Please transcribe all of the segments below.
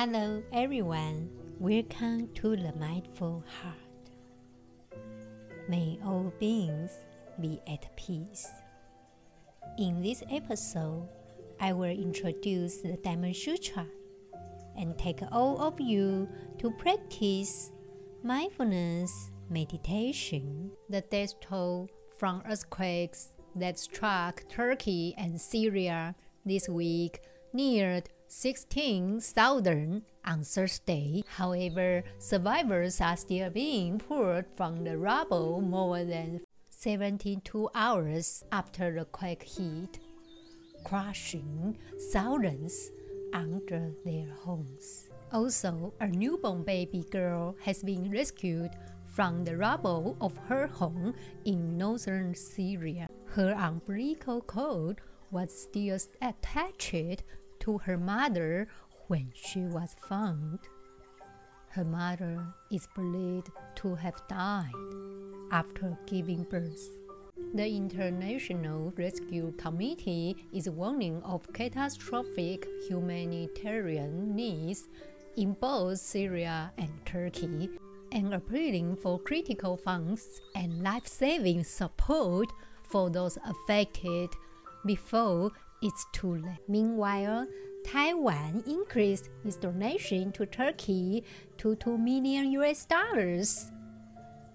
Hello, everyone. Welcome to the Mindful Heart. May all beings be at peace. In this episode, I will introduce the Diamond Sutra and take all of you to practice mindfulness meditation. The death toll from earthquakes that struck Turkey and Syria this week neared 16,000 on Thursday. However, survivors are still being pulled from the rubble more than 72 hours after the quake hit, crushing thousands under their homes. Also, a newborn baby girl has been rescued from the rubble of her home in northern Syria. Her umbilical cord was still attached to her mother when she was found. Her mother is believed to have died after giving birth. The International Rescue Committee is warning of catastrophic humanitarian needs in both Syria and Turkey and appealing for critical funds and life saving support for those affected before it's too late. Meanwhile, Taiwan increased its donation to Turkey to 2 million US dollars.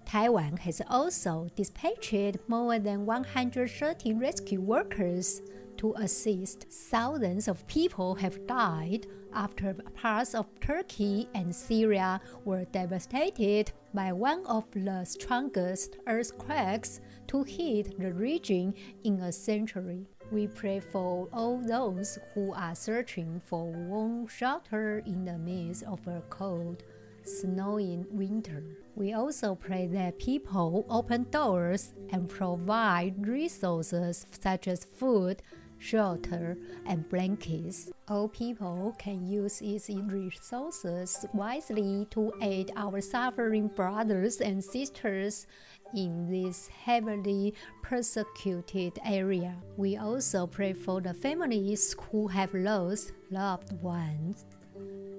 Taiwan has also dispatched more than 130 rescue workers to assist. Thousands of people have died after parts of Turkey and Syria were devastated by one of the strongest earthquakes to hit the region in a century. We pray for all those who are searching for warm shelter in the midst of a cold, snowing winter. We also pray that people open doors and provide resources such as food, shelter, and blankets. All people can use its resources wisely to aid our suffering brothers and sisters in this heavily persecuted area. We also pray for the families who have lost loved ones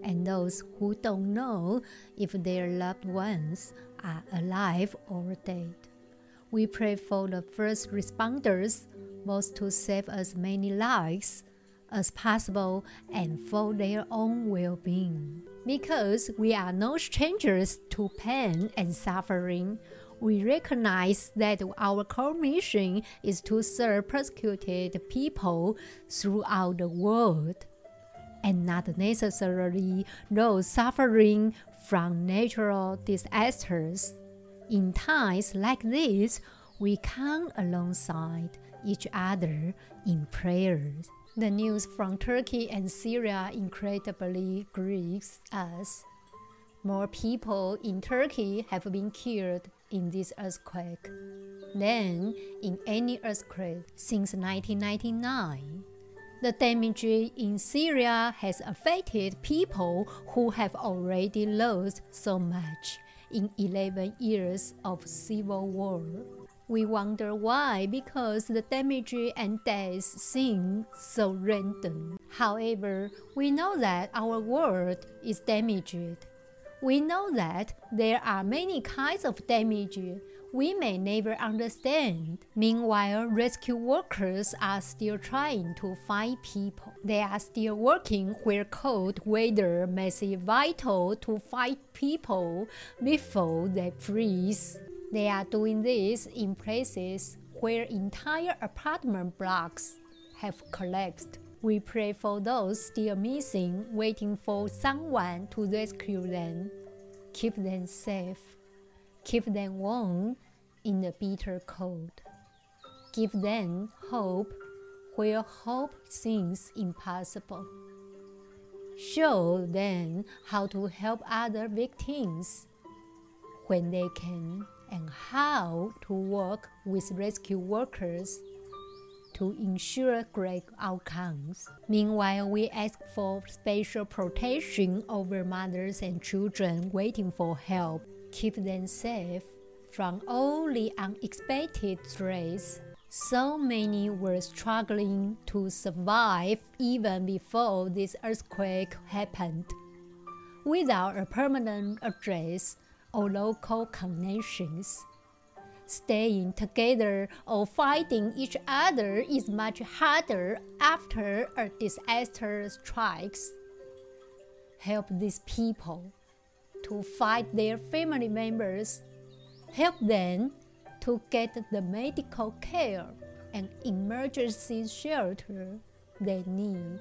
and those who don't know if their loved ones are alive or dead. We pray for the first responders, both to save as many lives as possible and for their own well being. Because we are no strangers to pain and suffering, we recognize that our core mission is to serve persecuted people throughout the world, and not necessarily those suffering from natural disasters. In times like this, we come alongside each other in prayers. The news from Turkey and Syria incredibly grieves us. More people in Turkey have been killed in this earthquake than in any earthquake since 1999. The damage in Syria has affected people who have already lost so much in 11 years of civil war. We wonder why because the damage and deaths seem so random. However, we know that our world is damaged we know that there are many kinds of damage we may never understand. Meanwhile, rescue workers are still trying to find people. They are still working where cold weather makes it vital to find people before they freeze. They are doing this in places where entire apartment blocks have collapsed. We pray for those still missing, waiting for someone to rescue them. Keep them safe. Keep them warm in the bitter cold. Give them hope where hope seems impossible. Show them how to help other victims when they can and how to work with rescue workers to ensure great outcomes. Meanwhile, we ask for special protection over mothers and children waiting for help. Keep them safe from all the unexpected threats. So many were struggling to survive even before this earthquake happened. without a permanent address or local connections. Staying together or fighting each other is much harder after a disaster strikes. Help these people to find their family members. Help them to get the medical care and emergency shelter they need.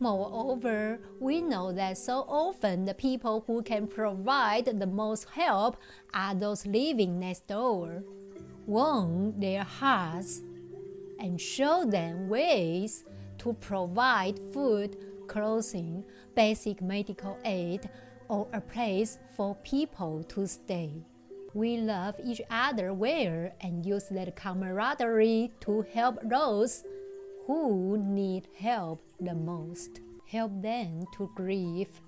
Moreover, we know that so often the people who can provide the most help are those living next door. Warm their hearts and show them ways to provide food, clothing, basic medical aid, or a place for people to stay. We love each other well and use that camaraderie to help those who need help the most. Help them to grieve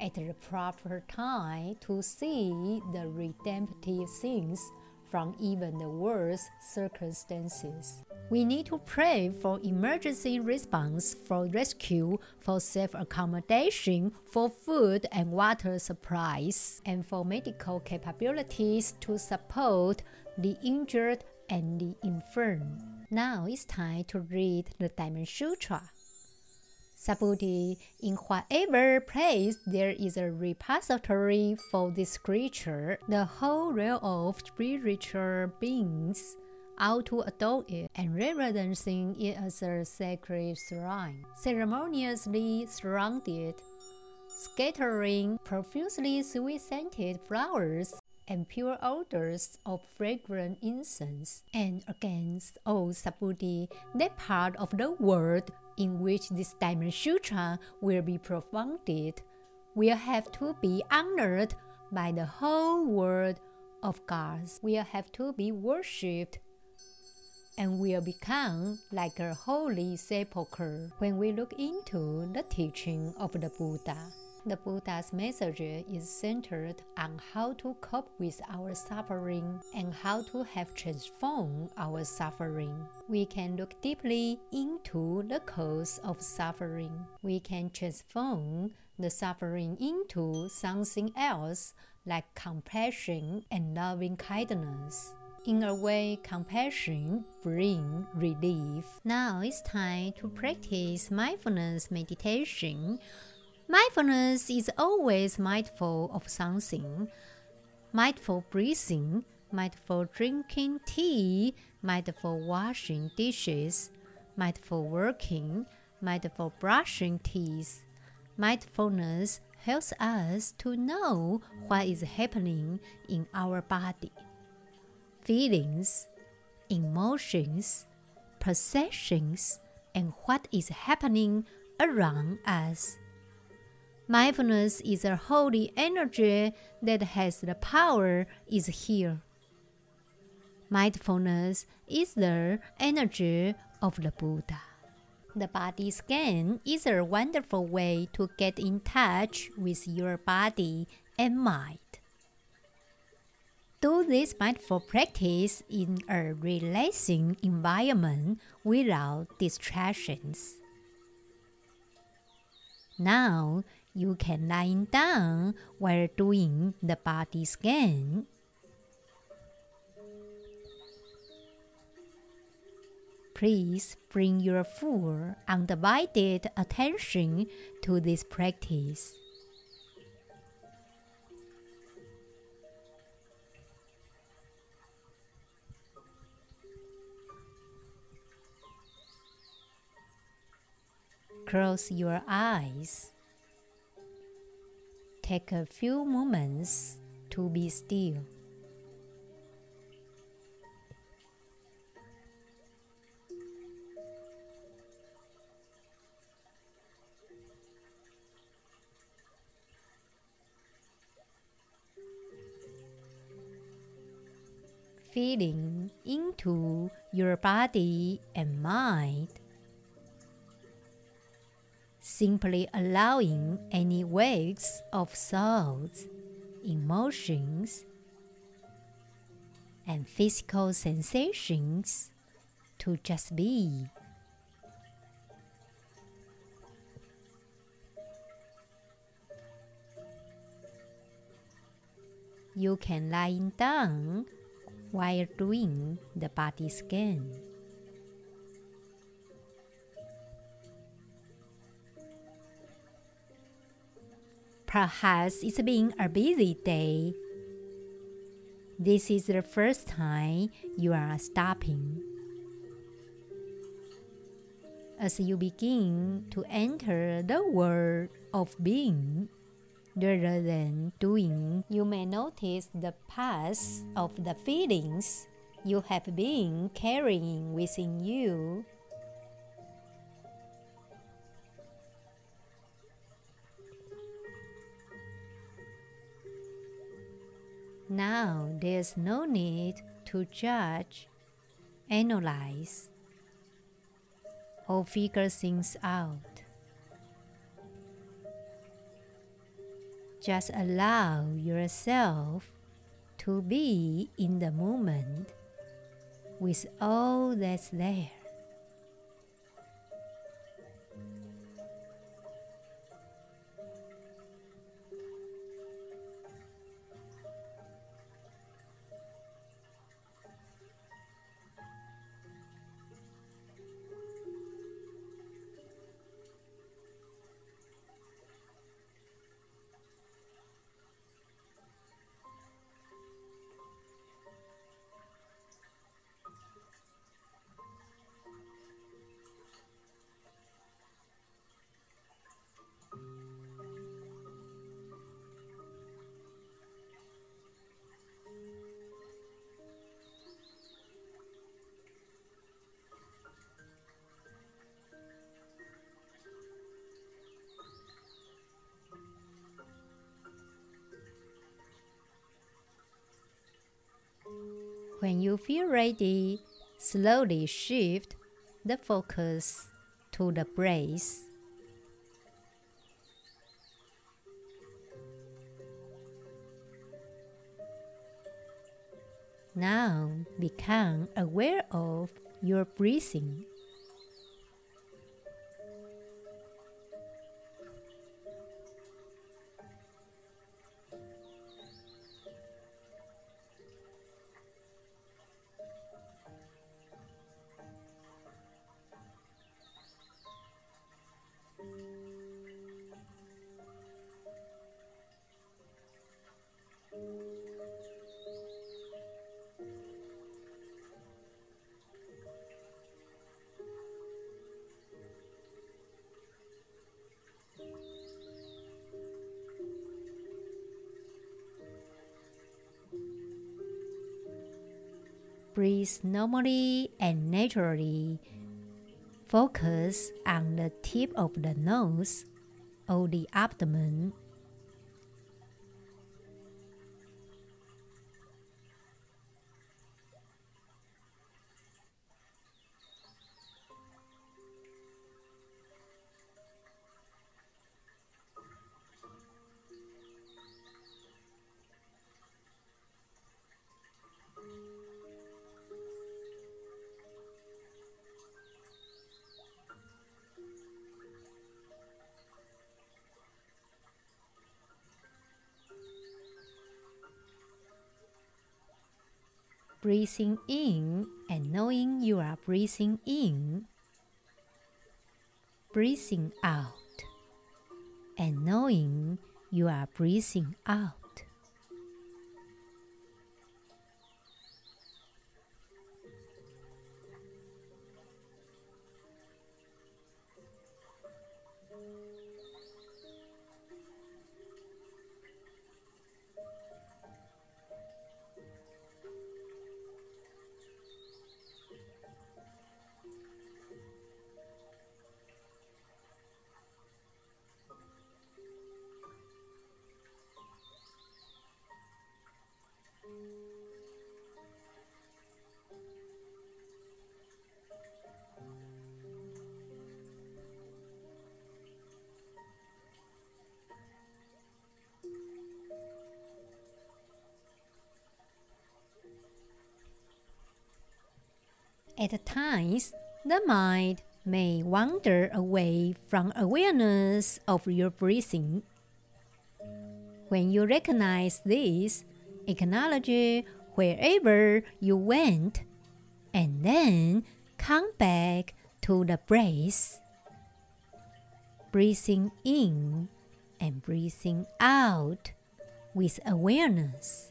at the proper time to see the redemptive things from even the worst circumstances. We need to pray for emergency response, for rescue, for safe accommodation, for food and water supplies, and for medical capabilities to support the injured and the infirm. Now it's time to read the Diamond Sutra. Subhuti, in whatever place there is a repository for this creature, the whole realm of spiritual beings ought to adore it and reverencing it as a sacred shrine, ceremoniously surrounded, scattering profusely sweet-scented flowers and pure odors of fragrant incense, and against all Subhuti, that part of the world in which this Diamond Sutra will be propounded will have to be honored by the whole world of gods, will have to be worshipped and will become like a holy sepulchre when we look into the teaching of the Buddha. The Buddha's message is centered on how to cope with our suffering and how to have transformed our suffering. We can look deeply into the cause of suffering. We can transform the suffering into something else like compassion and loving kindness. In a way, compassion brings relief. Now it's time to practice mindfulness meditation Mindfulness is always mindful of something. Mindful breathing, mindful drinking tea, mindful washing dishes, mindful working, mindful brushing teeth. Mindfulness helps us to know what is happening in our body. Feelings, emotions, perceptions, and what is happening around us. Mindfulness is a holy energy that has the power is here. Mindfulness is the energy of the Buddha. The body scan is a wonderful way to get in touch with your body and mind. Do this mindful practice in a relaxing environment without distractions. Now you can lie down while doing the body scan. Please bring your full undivided attention to this practice. Close your eyes. Take a few moments to be still. Feeling into your body and mind simply allowing any waves of thoughts, emotions, and physical sensations to just be. you can lie down while doing the body scan. Perhaps it's been a busy day. This is the first time you are stopping. As you begin to enter the world of being, rather than doing, you may notice the path of the feelings you have been carrying within you. Now there's no need to judge, analyze, or figure things out. Just allow yourself to be in the moment with all that's there. When you feel ready, slowly shift the focus to the breath. Now become aware of your breathing. Breathe normally and naturally. Focus on the tip of the nose or the abdomen breathing in and knowing you are breathing in, breathing out and knowing you are breathing out. At times, the mind may wander away from awareness of your breathing. When you recognize this, Acknowledge wherever you went and then come back to the breath. Breathing in and breathing out with awareness.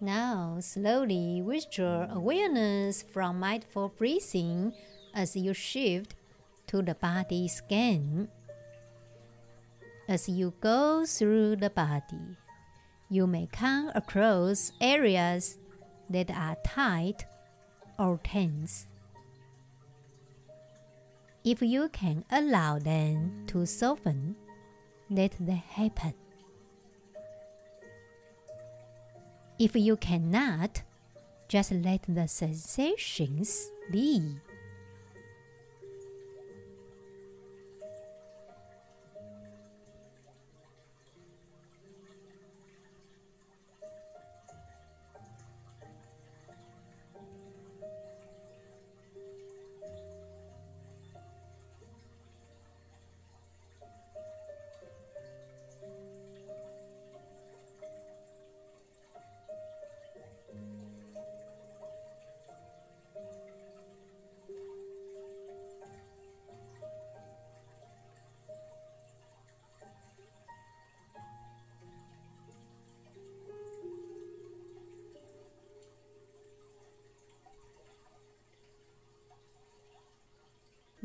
Now, slowly withdraw awareness from mindful breathing as you shift to the body scan. As you go through the body, you may come across areas that are tight or tense. If you can allow them to soften, let them happen. If you cannot, just let the sensations be.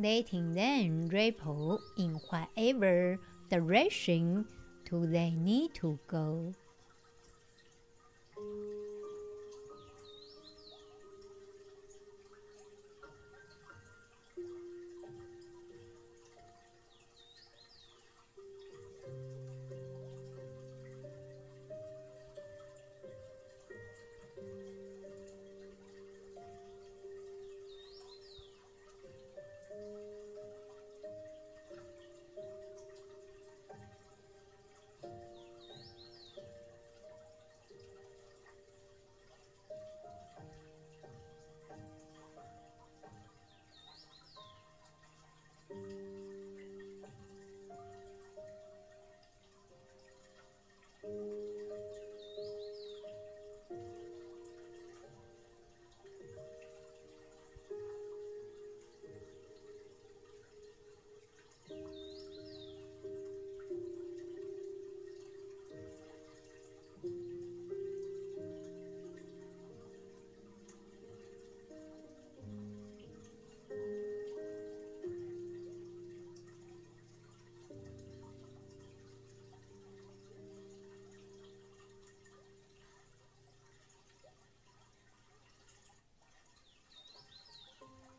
Letting them ripple in whatever direction to they need to go.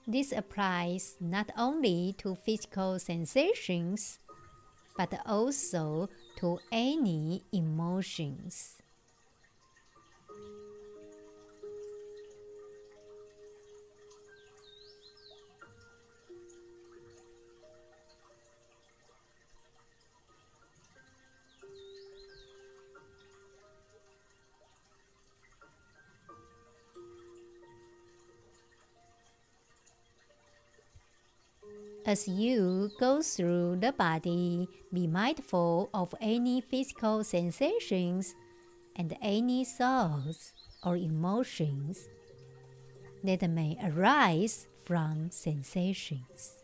This applies not only to physical sensations, but also to any emotions. As you go through the body, be mindful of any physical sensations and any thoughts or emotions that may arise from sensations.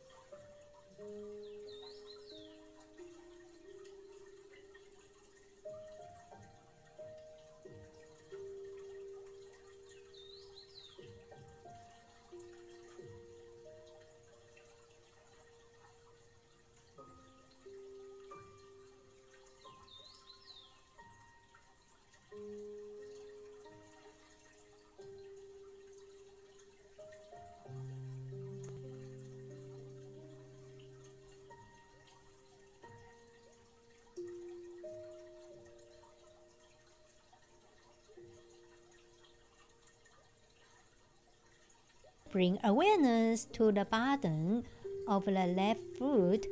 Bring awareness to the bottom of the left foot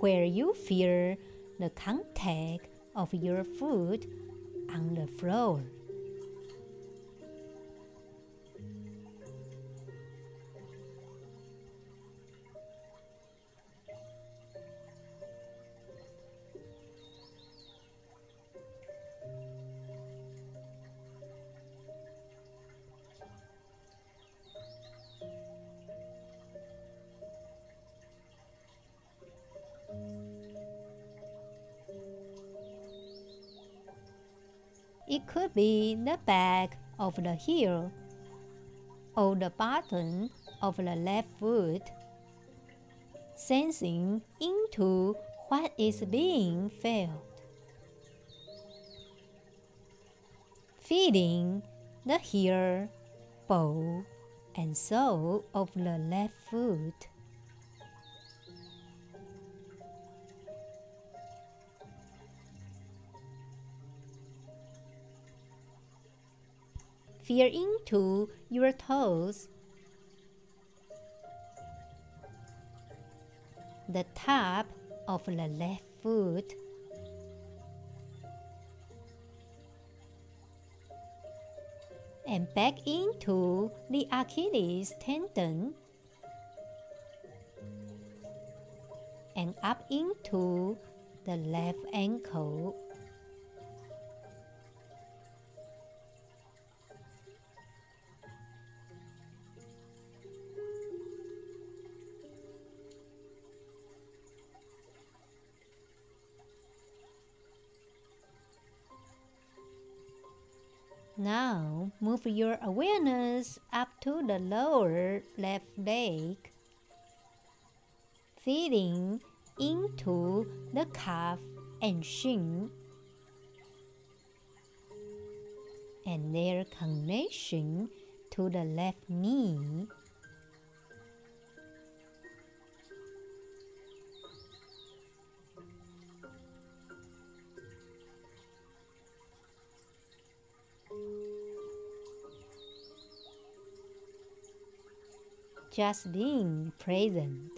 where you feel the contact of your foot on the floor. It could be the back of the heel or the bottom of the left foot, sensing into what is being felt. Feeling the heel, ball, and sole of the left foot. Feel into your toes. The top of the left foot. And back into the Achilles tendon. And up into the left ankle. Now move your awareness up to the lower left leg, feeling into the calf and shin and their connection to the left knee. Just being present.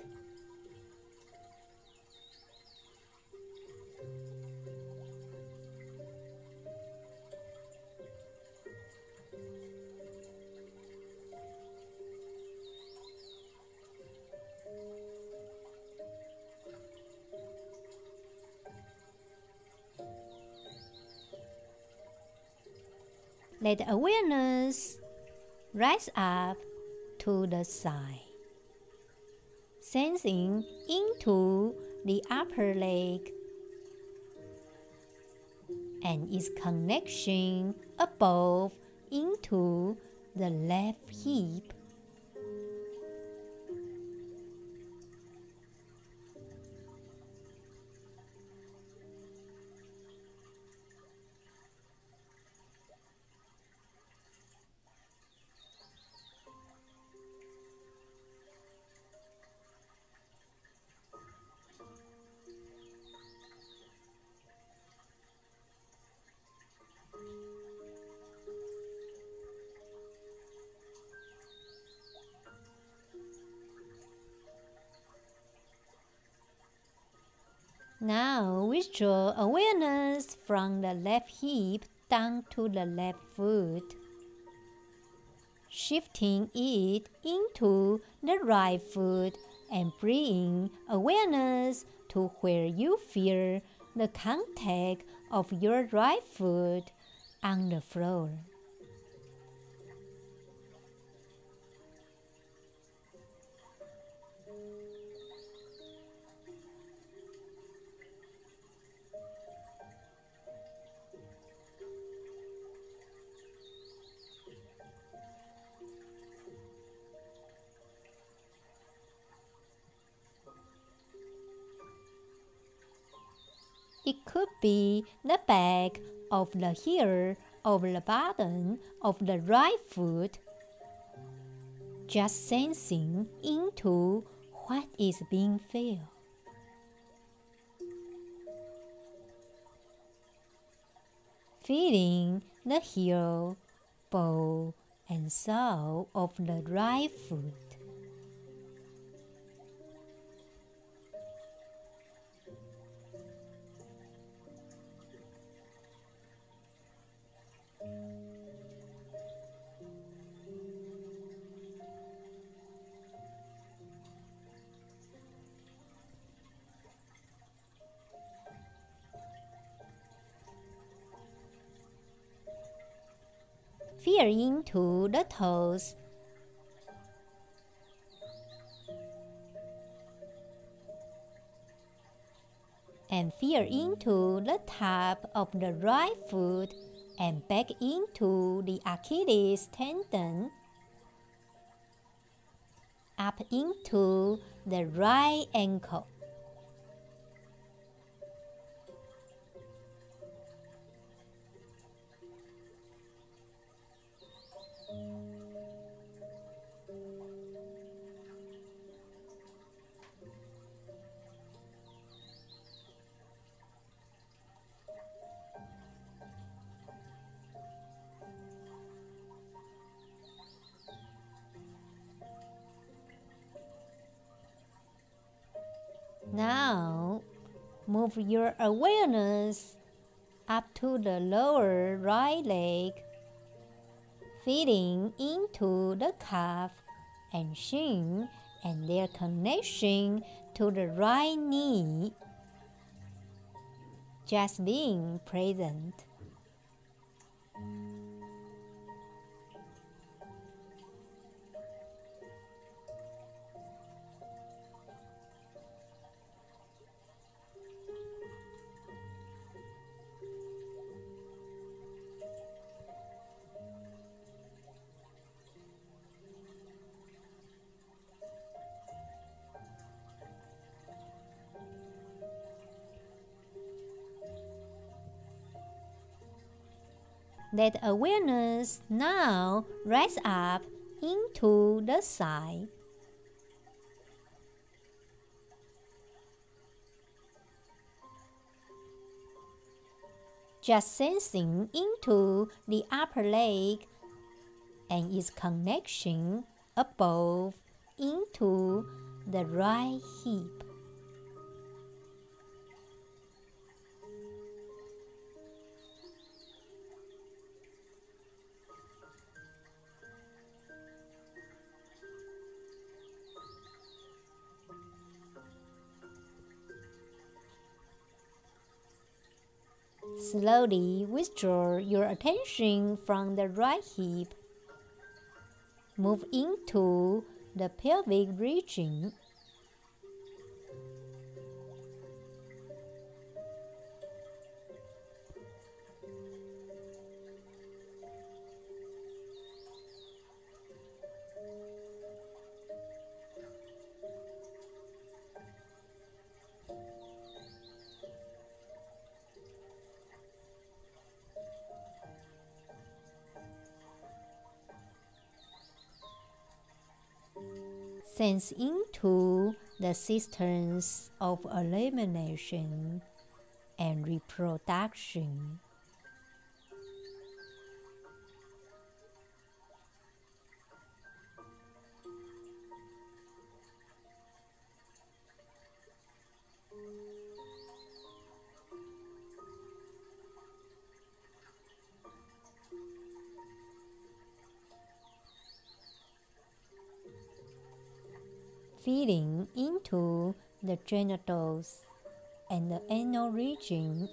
Let awareness rise up to the side, sensing into the upper leg. And its connection above into the left hip Withdraw awareness from the left hip down to the left foot, shifting it into the right foot and bring awareness to where you feel the contact of your right foot on the floor. Could be the back of the heel of the bottom of the right foot. Just sensing into what is being felt. Feeling the heel, ball, and sole of the right foot. Feel into the toes. And feel into the top of the right foot and back into the Achilles tendon. Up into the right ankle. Your awareness up to the lower right leg, feeding into the calf and shin and their connection to the right knee. Just being present. Let awareness now rise up into the side. Just sensing into the upper leg and its connection above into the right hip. Slowly withdraw your attention from the right hip. Move into the pelvic region sense into the systems of elimination and reproduction. Into the genitals and the anal region.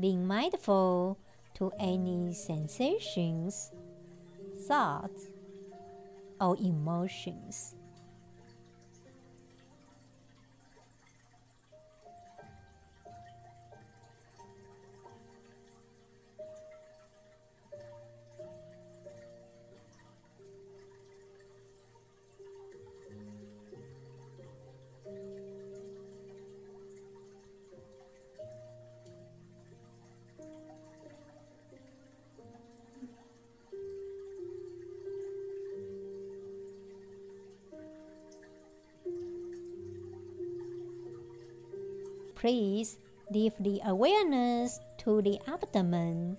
Being mindful to any sensations, thoughts, or emotions. Leave the awareness to the abdomen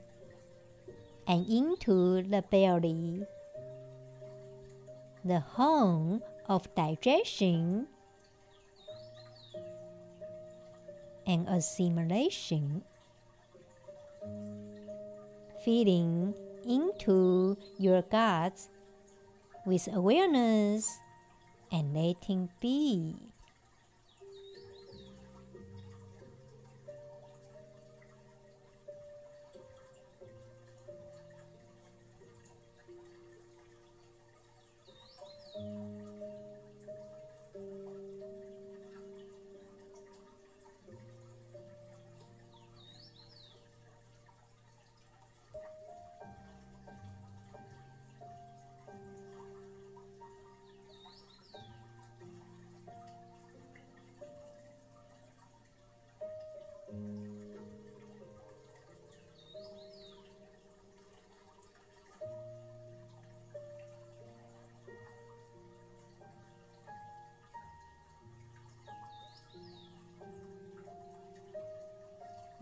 and into the belly, the home of digestion and assimilation. Feeling into your guts with awareness and letting be.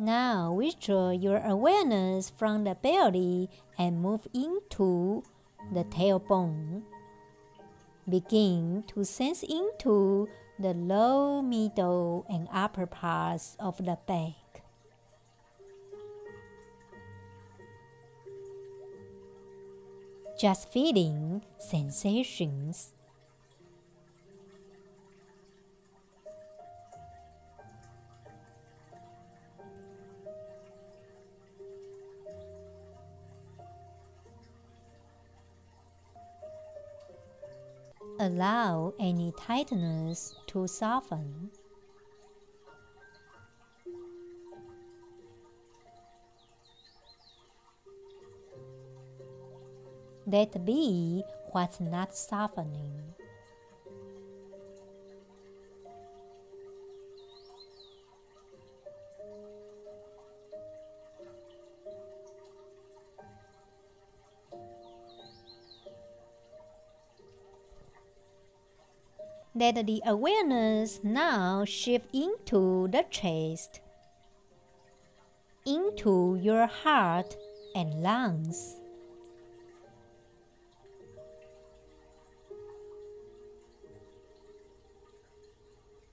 Now withdraw your awareness from the belly and move into the tailbone. Begin to sense into the low, middle, and upper parts of the back. Just feeling sensations. Allow any tightness to soften. Let be what's not softening. Let the awareness now shift into the chest, into your heart and lungs.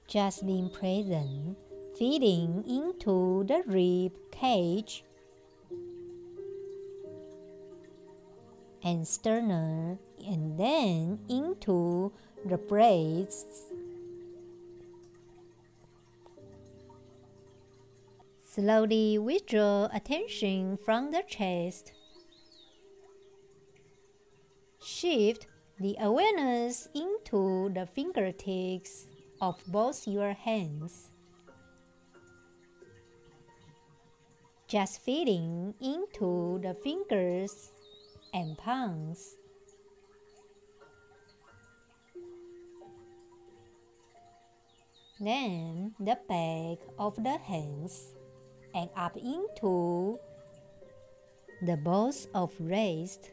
Just being present, feeding into the rib cage and sternum, and then into the braids. Slowly withdraw attention from the chest. Shift the awareness into the fingertips of both your hands. Just feeling into the fingers and palms. Then the back of the hands and up into the balls of wrist.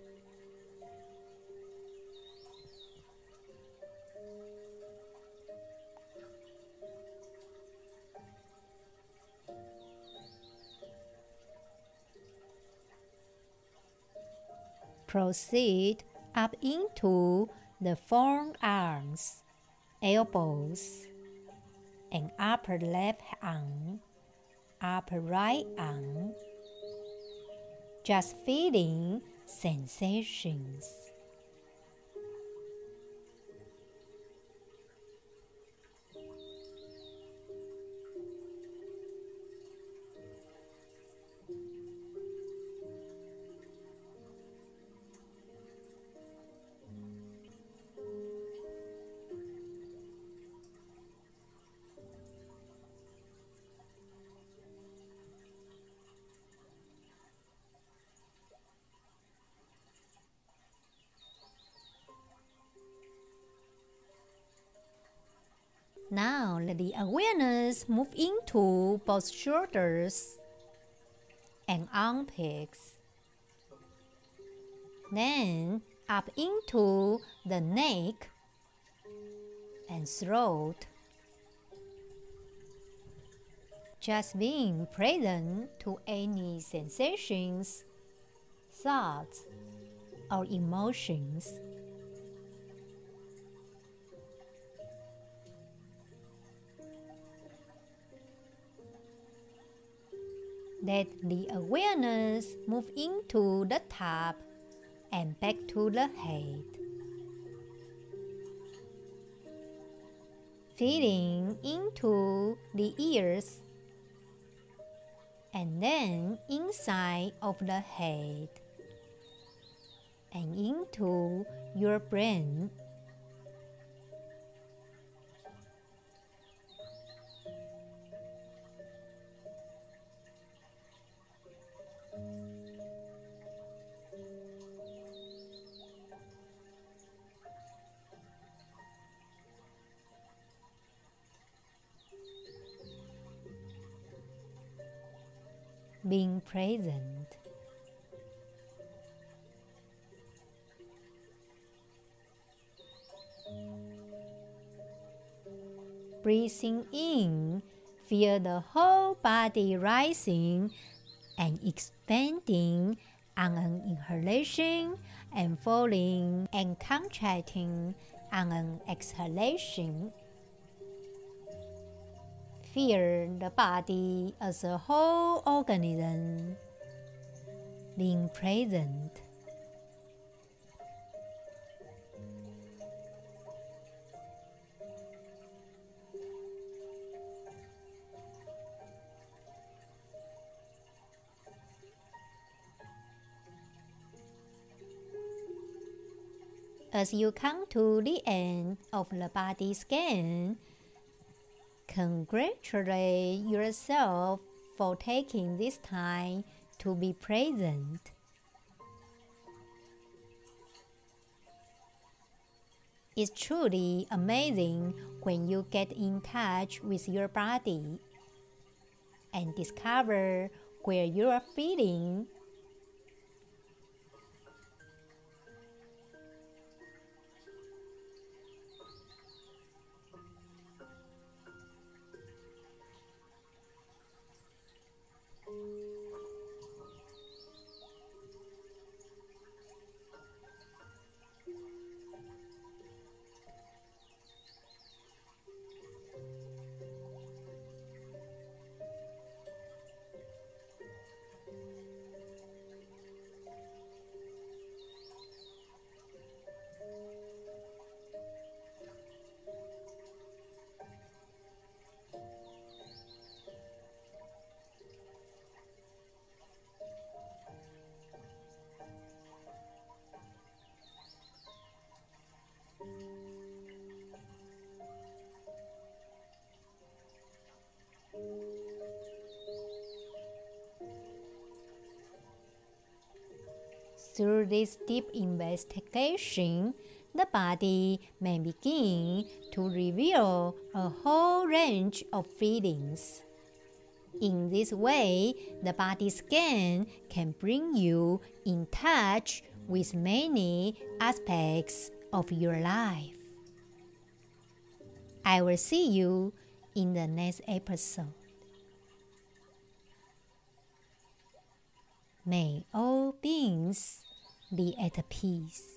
Proceed up into the forearms, elbows, and upper left arm, upper right arm. Just feeling sensations. The awareness move into both shoulders and armpits. Then up into the neck and throat. Just being present to any sensations, thoughts, or emotions. Let the awareness move into the top and back to the head. Feeling into the ears and then inside of the head and into your brain present. Breathing in, feel the whole body rising and expanding on an inhalation and falling and contracting on an exhalation. Feel the body as a whole organism being present. As you come to the end of the body scan, Congratulate yourself for taking this time to be present. It's truly amazing when you get in touch with your body and discover where you are feeling Through this deep investigation, the body may begin to reveal a whole range of feelings. In this way, the body scan can bring you in touch with many aspects of your life. I will see you in the next episode. May all beings be at a peace.